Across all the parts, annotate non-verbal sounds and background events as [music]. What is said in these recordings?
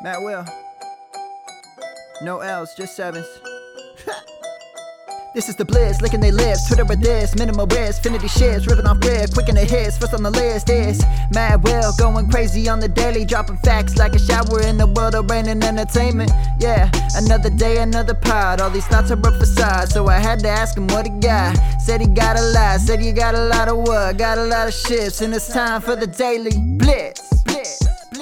Matt Will. No L's, just sevens. This is the bliss, licking their lips, Twitter with this, minimal risk, finity shits, ripping off grid, quick in the hits, first on the list is Mad Will, going crazy on the daily, dropping facts like a shower in the world of rain and entertainment. Yeah, another day, another pod, all these thoughts are a facade, so I had to ask him what he got. Said he got a lot, said he got a lot of what, got a lot of shifts, and it's time for the daily blitz.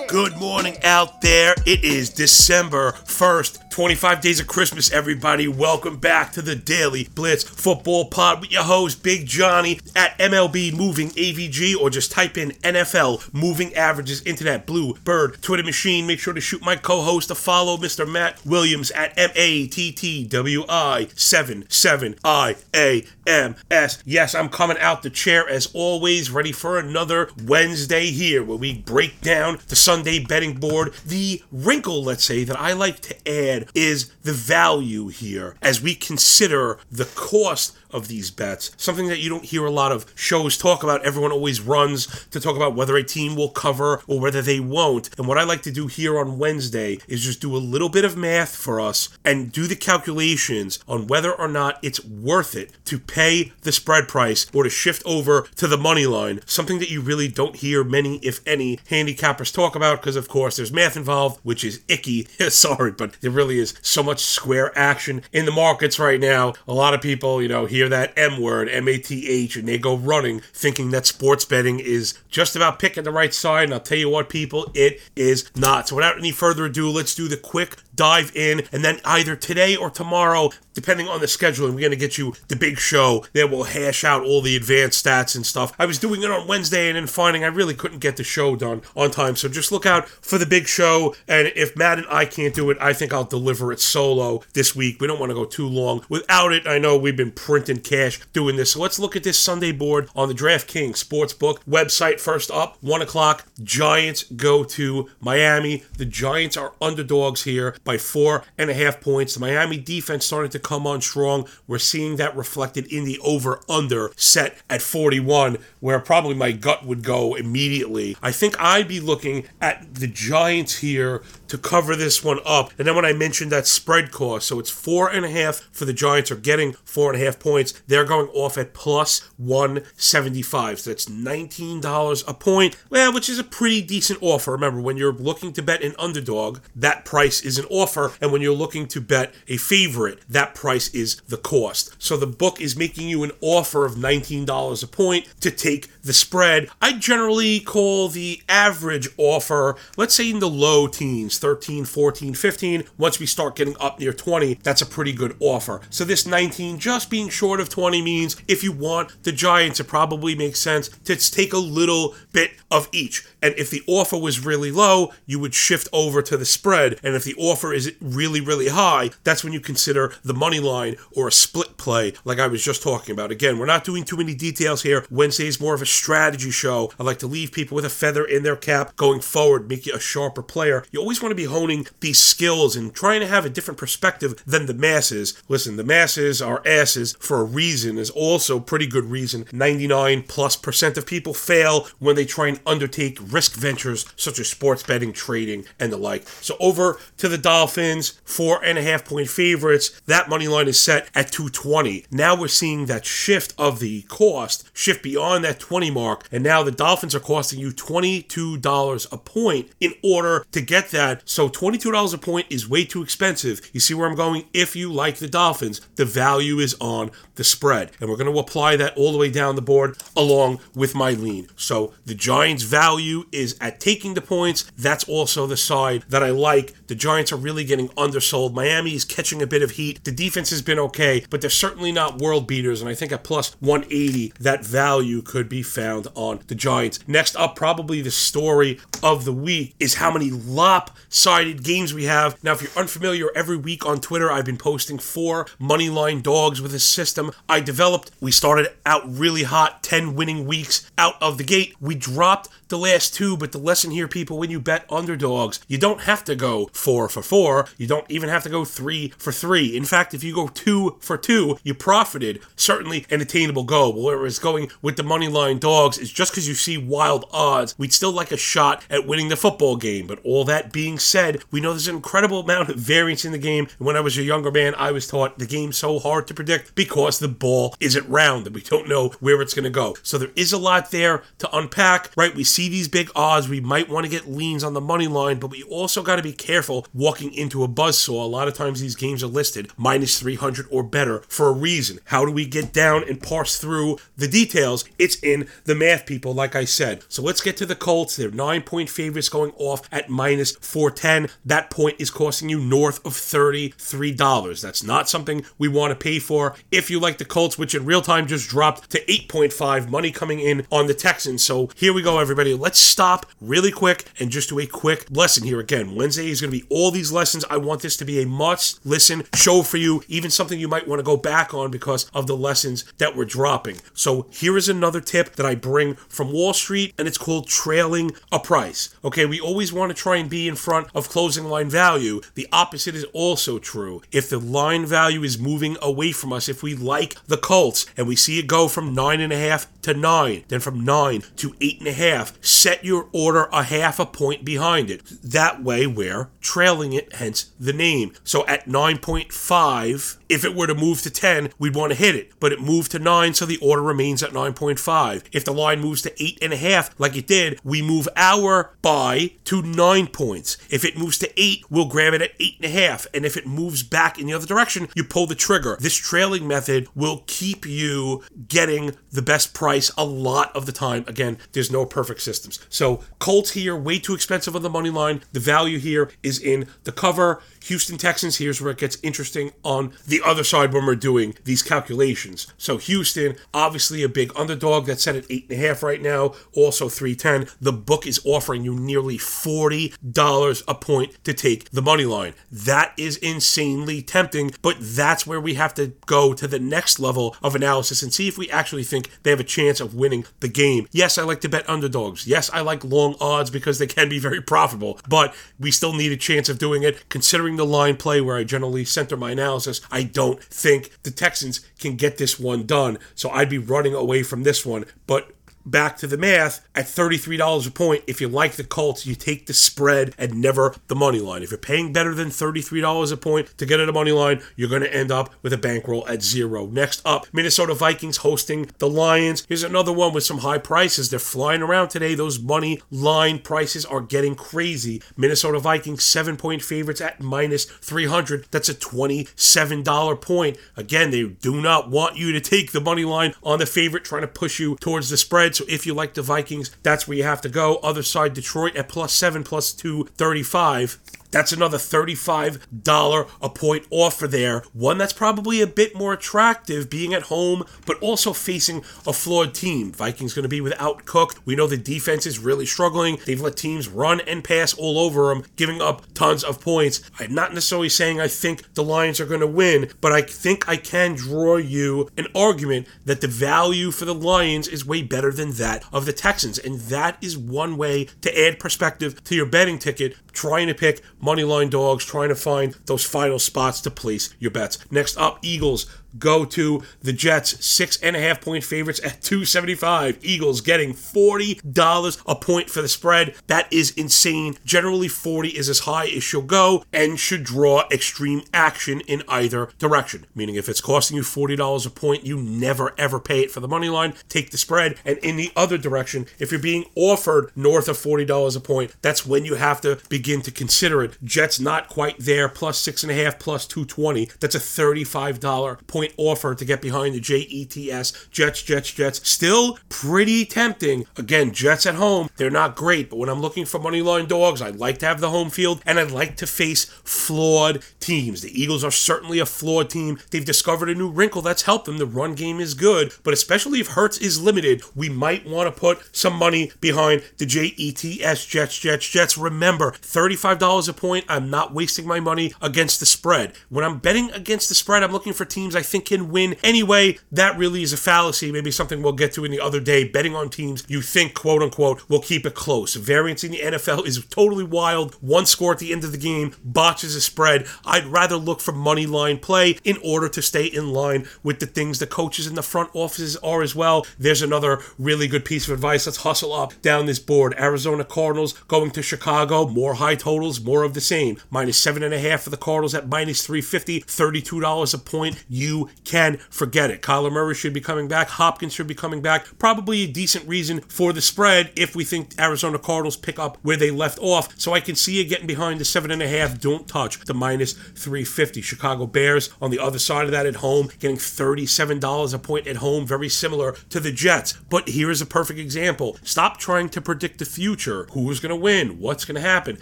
Good morning out there. It is December 1st, 25 days of Christmas, everybody. Welcome back to the Daily Blitz Football Pod with your host, Big Johnny, at MLB Moving AVG, or just type in NFL Moving Averages into that blue bird Twitter machine. Make sure to shoot my co host a follow, Mr. Matt Williams, at M A T T W I 7 7 I A M S. Yes, I'm coming out the chair as always, ready for another Wednesday here where we break down the Sunday betting board. The wrinkle, let's say, that I like to add is the value here as we consider the cost of these bets. Something that you don't hear a lot of shows talk about. Everyone always runs to talk about whether a team will cover or whether they won't. And what I like to do here on Wednesday is just do a little bit of math for us and do the calculations on whether or not it's worth it to pay the spread price or to shift over to the money line. Something that you really don't hear many, if any, handicappers talk about because, of course, there's math involved, which is icky. [laughs] Sorry, but there really is so much square action in the markets right now. A lot of people, you know, hear that M word, M A T H, and they go running thinking that sports betting is just about picking the right side. And I'll tell you what, people, it is not. So without any further ado, let's do the quick dive in. And then either today or tomorrow, depending on the scheduling, we're going to get you the big show that will hash out all the advanced stats and stuff. I was doing it on Wednesday and then finding I really couldn't get the show done on time. So just look out for the big show. And if Matt and I can't do it, I think I'll deliver it solo this week. We don't want to go too long without it. I know we've been printing cash doing this. So let's look at this Sunday board on the DraftKings Sportsbook website. First up, 1 o'clock, Giants go to Miami. The Giants are underdogs here by four and a half points. The Miami defense starting to come on strong. We're seeing that reflected in the over under set at 41, where probably my gut would go immediately. I think I'd be looking at the Giants here to cover this one up. And then when I mentioned that spread cost, so it's four and a half for the Giants are getting four and a half points. They're going off at plus 175. So that's $19 a point, well, which is a pretty decent offer. Remember, when you're looking to bet an underdog, that price is an offer. And when you're looking to bet a favorite, that price is the cost. So the book is making you an offer of $19 a point to take the spread. I generally call the average offer, let's say in the low teens, 13, 14, 15. Once we start getting up near 20, that's a pretty good offer. So this 19 just being short of 20 means if you want the Giants, it probably makes sense to take a little bit of each. And if the offer was really low, you would shift over to the spread. And if the offer is it really, really high, that's when you consider the money line or a split play, like I was just talking about. Again, we're not doing too many details here. Wednesday is more of a strategy show. I like to leave people with a feather in their cap going forward, make you a sharper player. You always want to be honing these skills and trying to have a different perspective than the masses. Listen, the masses are asses for a reason, is also pretty good reason. 99 plus percent of people fail when they try and undertake risk ventures such as sports betting, trading, and the like. So over to the Dolphins, four and a half point favorites. That money line is set at 220. Now we're seeing that shift of the cost shift beyond that 20 mark, and now the Dolphins are costing you $22 a point in order to get that. So $22 a point is way too expensive. You see where I'm going? If you like the Dolphins, the value is on the spread. And we're going to apply that all the way down the board along with my lean. So the Giants' value is at taking the points. That's also the side that I like. The Giants are really getting undersold. Miami is catching a bit of heat. The defense has been okay, but they're certainly not world beaters. And I think at plus 180, that value could be found on the Giants. Next up, probably the story of the week is how many lopsided games we have. Now, if you're unfamiliar, every week on Twitter, I've been posting four money line dogs with a system I developed. We started out really hot, 10 winning weeks out of the gate. We dropped the last two, but the lesson here, people, when you bet underdogs, you don't have to go four for four. you don't even have to go three for three. In fact, if you go two for two, you profited. Certainly an attainable goal. Whereas going with the money line dogs is just because you see wild odds, we'd still like a shot at winning the football game. But all that being said, we know there's an incredible amount of variance in the game. And when I was a younger man, I was taught the game's so hard to predict because the ball isn't round and we don't know where it's going to go. So there is a lot there to unpack, right? We see these big odds. We might want to get leans on the money line, but we also got to be careful walking into a buzzsaw. A lot of times these games are listed minus 300 or better for a reason. How do we get down and parse through the details? It's in the math, people, like I said. So let's get to the Colts. They're nine point favorites going off at minus 410. That point is costing you north of $33. That's not something we want to pay for. If you like the Colts, which in real time just dropped to 8.5, money coming in on the Texans. So here we go, everybody. Let's stop really quick and just do a quick lesson here. Again, Wednesday is going to be all these lessons. I want this to be a must listen show for you, even something you might want to go back on because of the lessons that we're dropping. So here is another tip that I bring from Wall Street, and it's called trailing a price. Okay, we always want to try and be in front of closing line value. The opposite is also true. If the line value is moving away from us, if we like the Colts and we see it go from nine and a half to nine, then from nine to eight and a half, set your order a half a point behind it. That way, we're trailing it, hence the name. So at 9.5, if it were to move to 10, we'd want to hit it, but it moved to 9, so the order remains at 9.5. If the line moves to 8.5, like it did, we move our buy to 9 points. If it moves to 8, we'll grab it at 8.5. And if it moves back in the other direction, you pull the trigger. This trailing method will keep you getting the best price a lot of the time. Again, there's no perfect systems. So Colts here, way too expensive on the money line. The value here is in the cover. Houston Texans, here's where it gets interesting on the other side when we're doing these calculations. So Houston, obviously a big underdog that's set at eight and a half right now, also 310. The book is offering you nearly $40 a point to take the money line. That is insanely tempting, but that's where we have to go to the next level of analysis and see if we actually think they have a chance of winning the game. Yes, I like to bet underdogs. Yes, I like long odds because they can be very profitable, but we still need a chance of doing it considering the line play where I generally center my analysis, I don't think the Texans can get this one done. So I'd be running away from this one. But back to the math, at $33 a point, if you like the Colts, you take the spread and never the money line. If you're paying better than $33 a point to get at a money line, you're going to end up with a bankroll at zero. Next up, Minnesota Vikings hosting the Lions. Here's another one with some high prices. They're flying around today. Those money line prices are getting crazy. Minnesota Vikings, seven point favorites at minus 300. That's a $27 point. Again, they do not want you to take the money line on the favorite, trying to push you towards the spread. So if you like the Vikings, that's where you have to go. Other side, Detroit at plus seven, plus 235. That's another $35 a point offer there. One that's probably a bit more attractive being at home, but also facing a flawed team. Vikings going to be without Cook. We know the defense is really struggling. They've let teams run and pass all over them, giving up tons of points. I'm not necessarily saying I think the Lions are going to win, but I think I can draw you an argument that the value for the Lions is way better than that of the Texans. And that is one way to add perspective to your betting ticket, trying to pick moneyline dogs, trying to find those final spots to place your bets. Next up, Eagles go to the Jets, six and a half point favorites at 275. Eagles getting $40 a point for the spread. That is insane. Generally, 40 is as high as she'll go and should draw extreme action in either direction. Meaning, if it's costing you $40 a point, you never ever pay it for the money line. Take the spread. And in the other direction, if you're being offered north of $40 a point, that's when you have to begin to consider it. Jets not quite there, plus six and a half, plus 220. That's a $35 point point offer to get behind the JETS, Jets, Jets, Jets. Still pretty tempting. Again, Jets at home, they're not great, but when I'm looking for money line dogs, I'd like to have the home field and I'd like to face flawed teams. The Eagles are certainly a flawed team. They've discovered a new wrinkle that's helped them. The run game is good, but especially if Hurts is limited, we might want to put some money behind the JETS, Jets, Jets, Jets. Remember, $35 a point. I'm not wasting my money against the spread. When I'm betting against the spread, I'm looking for teams I think can win anyway, that really is a fallacy. Maybe something we'll get to in the other day. Betting on teams you think, quote unquote, will keep it close. Variance in the NFL is totally wild. One score at the end of the game botches a spread. I'd rather look for money line play in order to stay in line with the things the coaches in the front offices are as well. There's another really good piece of advice. Let's hustle up down this board. Arizona Cardinals going to Chicago. More high totals, more of the same. Minus seven and a half for the Cardinals at minus 350, $32 a point. You can forget it. Kyler Murray should be coming back. Hopkins should be coming back. Probably a decent reason for the spread if we think Arizona Cardinals pick up where they left off. So I can see you getting behind the seven and a half. Don't touch the minus 350. Chicago Bears on the other side of that at home, getting $37 a point at home, very similar to the Jets. But here is a perfect example. Stop trying to predict the future. Who's going to win? What's going to happen?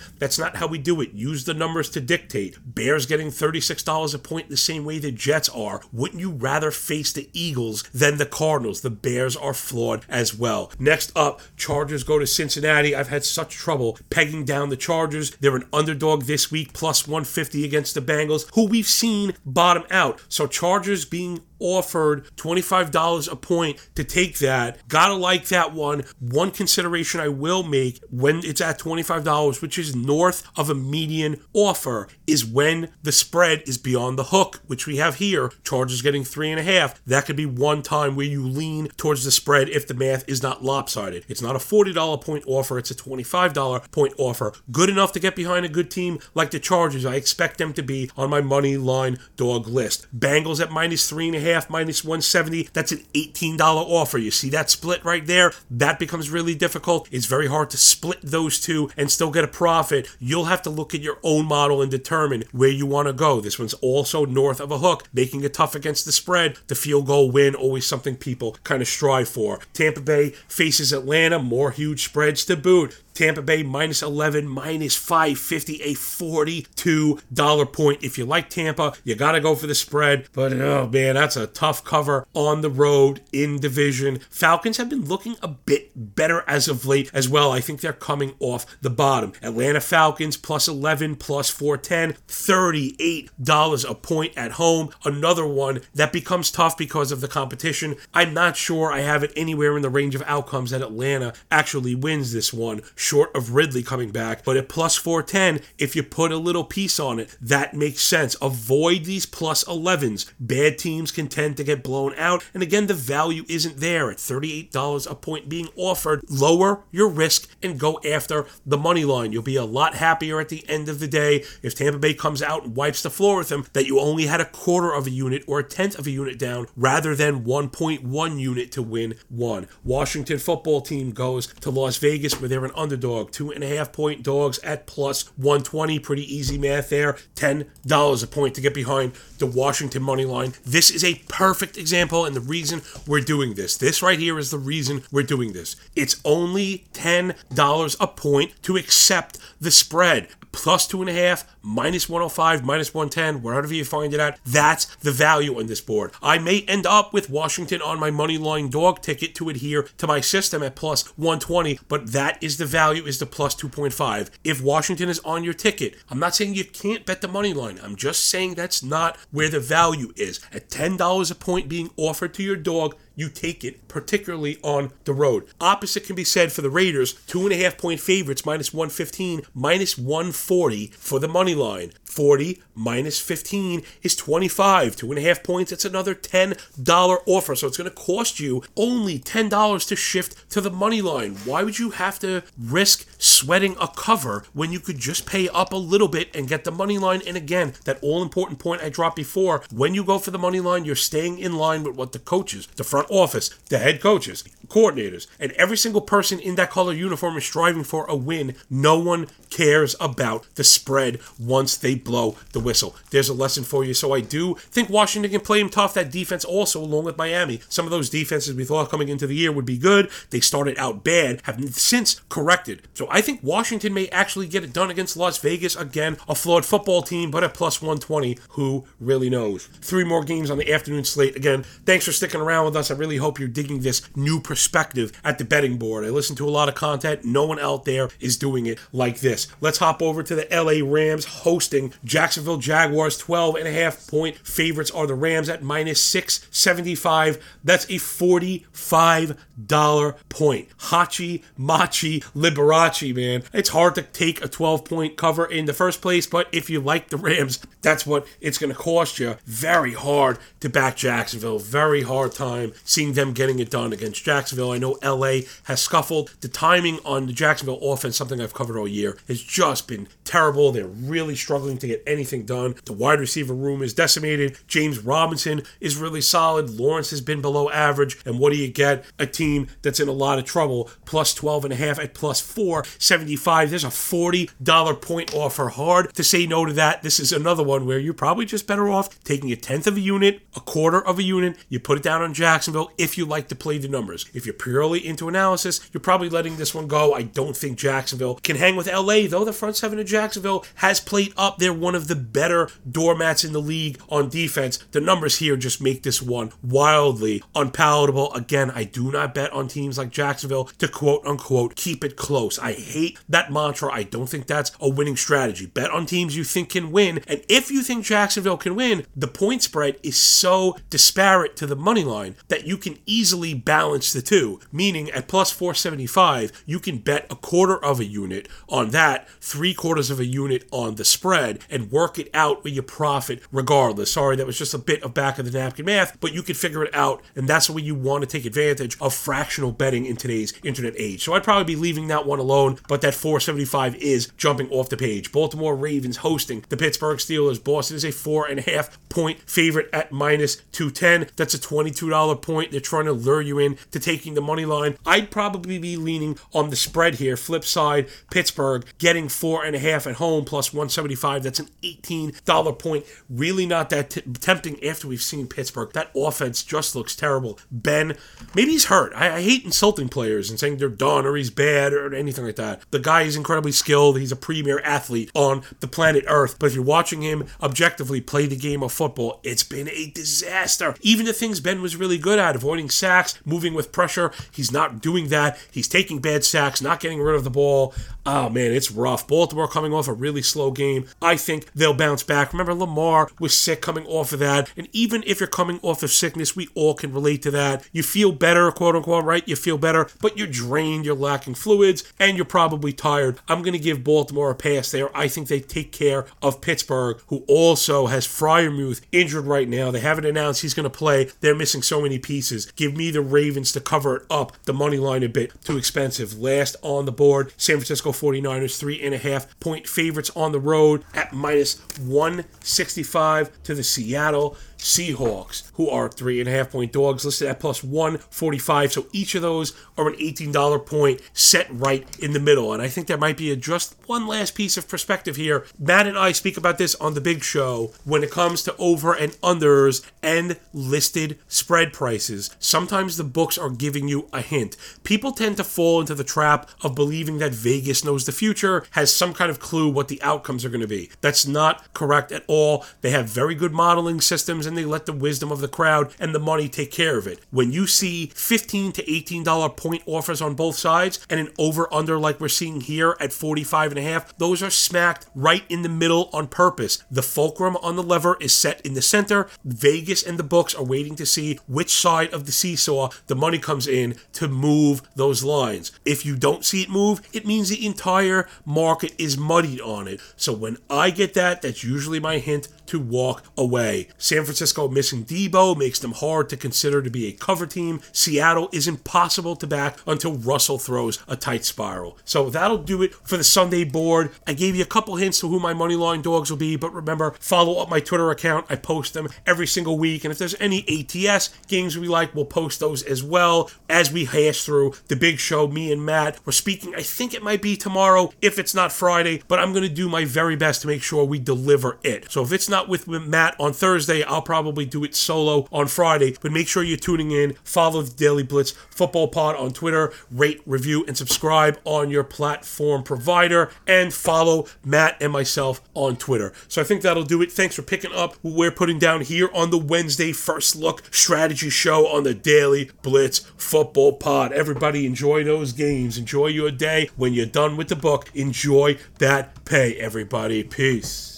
That's not how we do it. Use the numbers to dictate. Bears getting $36 a point the same way the Jets are. Wouldn't you rather face the Eagles than the Cardinals? The Bears are flawed as well. Next up, Chargers go to Cincinnati. I've had such trouble pegging down the Chargers. They're an underdog this week, plus 150 against the Bengals, who we've seen bottom out. So Chargers being offered $25 a point to take that. Gotta like that one. One consideration I will make when it's at $25, which is north of a median offer, is when the spread is beyond the hook, which we have here. Chargers getting three and a half. That could be one time where you lean towards the spread if the math is not lopsided. It's not a $40 point offer, it's a $25 point offer. Good enough to get behind a good team like the Chargers. I expect them to be on my money line dog list. Bengals at minus three and a half, minus 170. That's an $18 offer. You see that split right there? That becomes really difficult. It's very hard to split those two and still get a profit. You'll have to look at your own model and determine where you want to go. This one's also north of a hook, making it tough against the spread. The field goal win, always something people kind of strive for. Tampa Bay faces Atlanta, more huge spreads to boot. Tampa Bay minus 11, minus 550, a $42 point. If you like Tampa, you got to go for the spread. But oh man, that's a tough cover on the road in division. Falcons have been looking a bit better as of late as well. I think they're coming off the bottom. Atlanta Falcons plus 11, plus 410, $38 a point at home. Another one that becomes tough because of the competition. I'm not sure I have it anywhere in the range of outcomes that Atlanta actually wins this one short of Ridley coming back. But at plus 410, if you put a little piece on it, that makes sense. Avoid these plus 11s. Bad teams can tend to get blown out. And again, the value isn't there at $38 a point being offered. Lower your risk and go after the money line. You'll be a lot happier at the end of the day if Tampa Bay comes out and wipes the floor with them that you only had a quarter of a unit or a tenth of a unit down rather than 1.1 unit to win one. Washington football team goes to Las Vegas where they're an under underdog. Two and a half point dogs at plus 120. Pretty easy math there. $10 a point to get behind the Washington money line. This is a perfect example and the reason we're doing this. This right here is the reason we're doing this. It's only $10 a point to accept the spread plus two and a half, minus 105, minus 110, wherever you find it at. That's the value on this board. I may end up with Washington on my money line dog ticket to adhere to my system at plus 120, but that is the value is the plus 2.5. If Washington is on your ticket, I'm not saying you can't bet the money line. I'm just saying that's not where the value is. At $10 a point being offered to your dog, you take it, particularly on the road. Opposite can be said for the Raiders, two and a half point favorites, minus 115, minus 140 for the money line. 40 minus 15 is 25. Two and a half points, it's another $10 offer. So it's going to cost you only $10 to shift to the money line. Why would you have to risk sweating a cover when you could just pay up a little bit and get the money line? And again, that all important point I dropped before when you go for the money line, you're staying in line with what the coaches, the front office, the head coaches, coordinators, and every single person in that color uniform is striving for a win. No one cares about the spread once they blow the whistle. There's a lesson for you. So I do think Washington can play him tough. That defense also, along with Miami. Some of those defenses we thought coming into the year would be good. They started out bad, have since corrected. So I think Washington may actually get it done against Las Vegas. Again, a flawed football team, but at plus 120, who really knows? Three more games on the afternoon slate. Again, thanks for sticking around with us. I really hope you're digging this new perspective at the betting board. I listen to a lot of content. No one out there is doing it like this. Let's hop over to the LA Rams hosting Jacksonville Jaguars. 12 and a half point favorites are the Rams at minus 675. That's a $45 point. Hachi, Machi, Liberace, man. It's hard to take a 12 point cover in the first place, but if you like the Rams, that's what it's going to cost you. Very hard to back Jacksonville. Very hard time seeing them getting it done against Jacksonville. I know LA has scuffled. The timing on the Jacksonville offense, something I've covered all year, has just been terrible. They're really struggling to get anything done. The wide receiver room is decimated. James Robinson is really solid. Lawrence has been below average. And what do you get? A team that's in a lot of trouble. Plus 12 and a half at plus 475. There's a $40 point offer. Hard to say no to that. This is another one where you're probably just better off taking a tenth of a unit, a quarter of a unit. You put it down on Jacksonville if you like to play the numbers. If you're purely into analysis, you're probably letting this one go. I don't think Jacksonville can hang with LA, though the front seven of Jacksonville has played up. They're one of the better doormats in the league on defense. The numbers here just make this one wildly unpalatable. Again, I do not bet on teams like Jacksonville to quote unquote keep it close. I hate that mantra. I don't think that's a winning strategy. Bet on teams you think can win. And if you think Jacksonville can win, the point spread is so disparate to the money line that you can easily balance the two. Meaning at plus 475, you can bet a quarter of a unit on that, three quarters of a unit on the spread, and work it out where you profit regardless. Sorry, that was just a bit of back of the napkin math, but you can figure it out, and that's the way you want to take advantage of fractional betting in today's internet age. So I'd probably be leaving that one alone, but that 475 is jumping off the page. Baltimore Ravens hosting the Pittsburgh Steelers. Boston is a four and a half point favorite at minus 210. That's a $22 point. They're trying to lure you in to taking the money line. I'd probably be leaning on the spread here. Flip side, Pittsburgh getting four and a half at home plus 175. That's an $18 point. Really not that t- tempting after we've seen Pittsburgh. That offense just looks terrible. Ben, maybe he's hurt. I, I hate insulting players and saying they're done or he's bad or anything like that. The guy is incredibly skilled. He's a premier athlete on the planet Earth. But if you're watching him objectively play the game of football, it's been a disaster. Even the things Ben was really good at, avoiding sacks, moving with pressure, he's not doing that. He's taking bad sacks, not getting rid of the ball. Oh man, it's rough. Baltimore coming off a really slow game. I think they'll bounce back. Remember, Lamar was sick coming off of that. And even if you're coming off of sickness, we all can relate to that. You feel better, quote unquote, right? You feel better, but you're drained, you're lacking fluids, and you're probably tired. I'm going to give Baltimore a pass there. I think they take care of Pittsburgh, who also has Freiermuth injured right now. They haven't announced he's going to play. They're missing so many pieces. Give me the Ravens to cover it up. The money line a bit too expensive. Last on the board, San Francisco 49ers, three and a half point favorites on the road at minus 165 to the Seattle Seahawks, who are three and a half point dogs, listed at plus 145. So each of those are an $18 point set right in the middle. And I think there might be a, just one last piece of perspective here. Matt and I speak about this on the big show when it comes to over and unders and listed spread prices. Sometimes the books are giving you a hint. People tend to fall into the trap of believing that Vegas knows the future, has some kind of clue what the outcomes are going to be. That's not correct at all. They have very good modeling systems and they let the wisdom of the crowd and the money take care of it. When you see 15 to 18 dollar point offers on both sides and an over under like we're seeing here at 45 and a half, those are smacked right in the middle on purpose. The fulcrum on the lever is set in the center. Vegas and the books are waiting to see which side of the seesaw the money comes in to move those lines. If you don't see it move, it means the entire market is muddied on it. So when I get that, that's usually my hint to walk away. San Francisco missing Deebo makes them hard to consider to be a cover team. Seattle is impossible to back until Russell throws a tight spiral. So that'll do it for the Sunday board. I gave you a couple hints to who my money line dogs will be, but remember, follow up my Twitter account. I post them every single week. And if there's any ATS games we like, we'll post those as well as we hash through the big show. Me and Matt, we're speaking, I think it might be tomorrow if it's not Friday, but I'm going to do my very best to make sure we deliver it. So if it's not with Matt on Thursday, I'll probably do it solo on Friday. But make sure you're tuning in. Follow the Daily Blitz Football Pod on Twitter. Rate, review, and subscribe on your platform provider. And follow Matt and myself on Twitter. So I think that'll do it. Thanks for picking up what we're putting down here on the Wednesday First Look Strategy Show on the Daily Blitz Football Pod. Everybody enjoy those games. Enjoy your day. When you're done with the book, enjoy that pay, everybody. Peace.